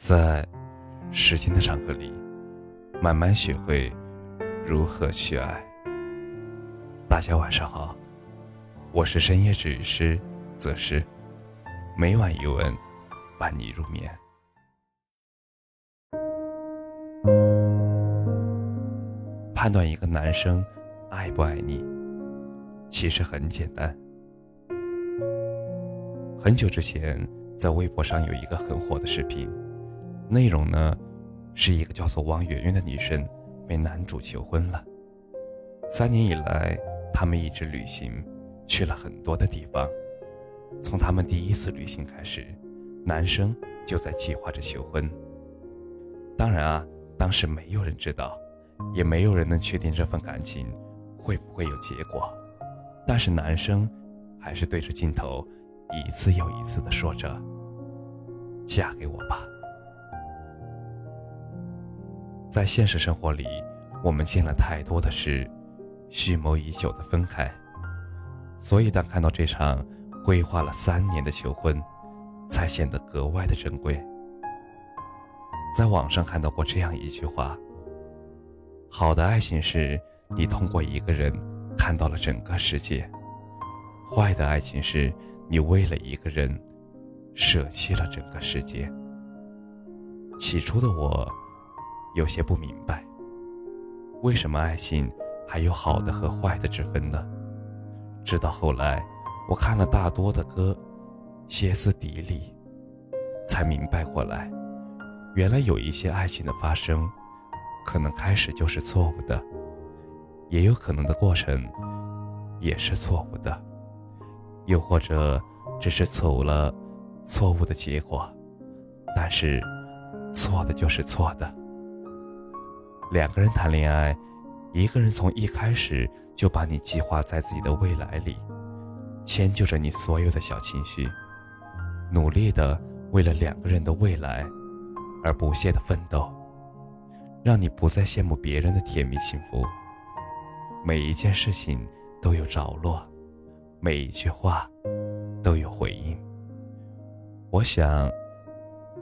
在时间的长河里，慢慢学会如何去爱。大家晚上好，我是深夜治愈师则是每晚一文伴你入眠。判断一个男生爱不爱你，其实很简单。很久之前，在微博上有一个很火的视频。内容呢，是一个叫做王媛媛的女生被男主求婚了。三年以来，他们一直旅行，去了很多的地方。从他们第一次旅行开始，男生就在计划着求婚。当然啊，当时没有人知道，也没有人能确定这份感情会不会有结果。但是男生还是对着镜头一次又一次地说着：“嫁给我吧。”在现实生活里，我们见了太多的是蓄谋已久的分开，所以当看到这场规划了三年的求婚，才显得格外的珍贵。在网上看到过这样一句话：好的爱情是你通过一个人看到了整个世界；坏的爱情是你为了一个人舍弃了整个世界。起初的我。有些不明白，为什么爱情还有好的和坏的之分呢？直到后来，我看了大多的歌，歇斯底里，才明白过来，原来有一些爱情的发生，可能开始就是错误的，也有可能的过程也是错误的，又或者只是走了错误的结果，但是错的就是错的。两个人谈恋爱，一个人从一开始就把你计划在自己的未来里，迁就着你所有的小情绪，努力的为了两个人的未来而不懈的奋斗，让你不再羡慕别人的甜蜜幸福。每一件事情都有着落，每一句话都有回应。我想，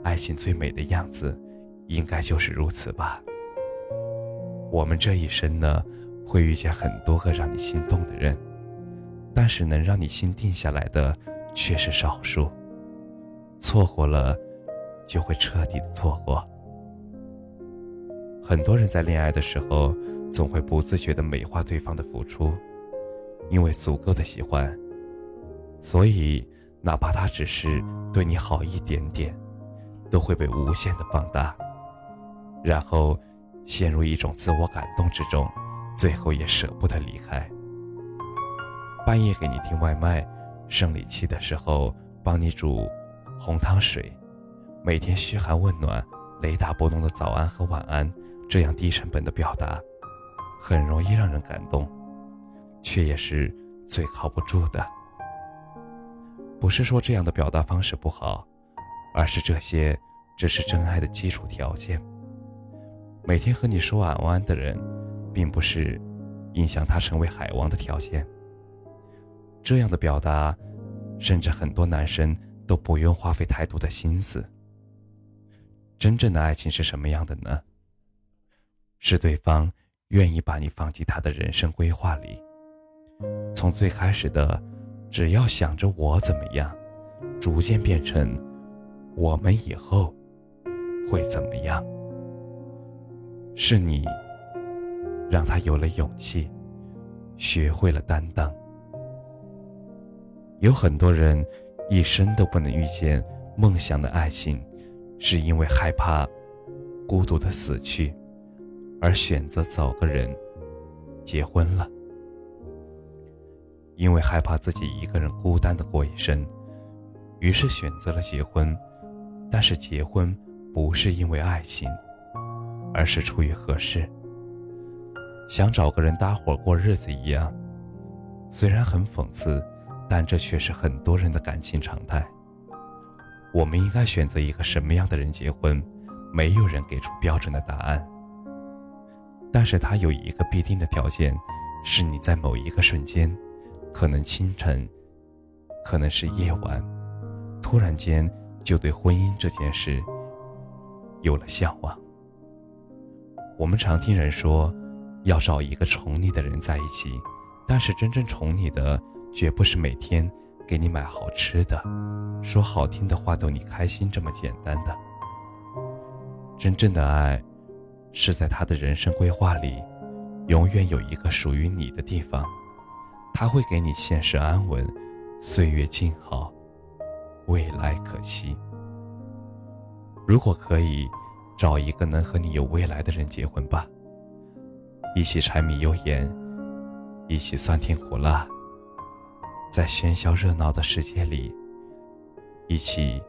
爱情最美的样子，应该就是如此吧。我们这一生呢，会遇见很多个让你心动的人，但是能让你心定下来的却是少数。错过了，就会彻底的错过。很多人在恋爱的时候，总会不自觉的美化对方的付出，因为足够的喜欢，所以哪怕他只是对你好一点点，都会被无限的放大，然后。陷入一种自我感动之中，最后也舍不得离开。半夜给你订外卖，生理期的时候帮你煮红汤水，每天嘘寒问暖、雷打不动的早安和晚安，这样低成本的表达，很容易让人感动，却也是最靠不住的。不是说这样的表达方式不好，而是这些只是真爱的基础条件。每天和你说晚安的人，并不是影响他成为海王的条件。这样的表达，甚至很多男生都不用花费太多的心思。真正的爱情是什么样的呢？是对方愿意把你放进他的人生规划里，从最开始的只要想着我怎么样，逐渐变成我们以后会怎么样。是你让他有了勇气，学会了担当。有很多人一生都不能遇见梦想的爱情，是因为害怕孤独的死去，而选择找个人结婚了。因为害怕自己一个人孤单的过一生，于是选择了结婚。但是结婚不是因为爱情。而是出于合适，想找个人搭伙过日子一样。虽然很讽刺，但这却是很多人的感情常态。我们应该选择一个什么样的人结婚？没有人给出标准的答案。但是他有一个必定的条件，是你在某一个瞬间，可能清晨，可能是夜晚，突然间就对婚姻这件事有了向往。我们常听人说，要找一个宠你的人在一起，但是真正宠你的，绝不是每天给你买好吃的，说好听的话逗你开心这么简单的。真正的爱，是在他的人生规划里，永远有一个属于你的地方，他会给你现实安稳，岁月静好，未来可期。如果可以。找一个能和你有未来的人结婚吧，一起柴米油盐，一起酸甜苦辣，在喧嚣热闹的世界里，一起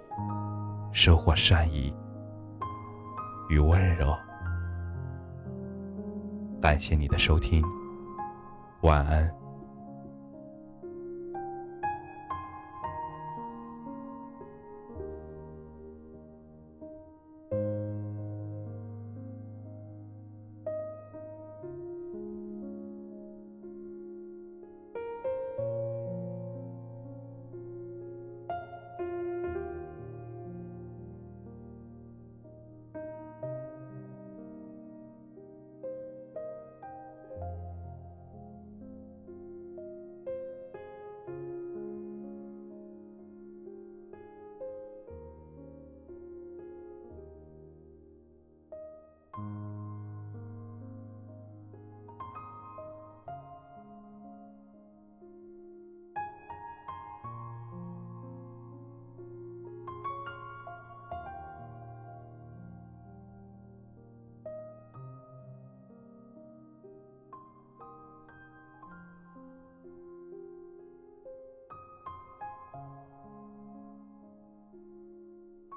收获善意与温柔。感谢你的收听，晚安。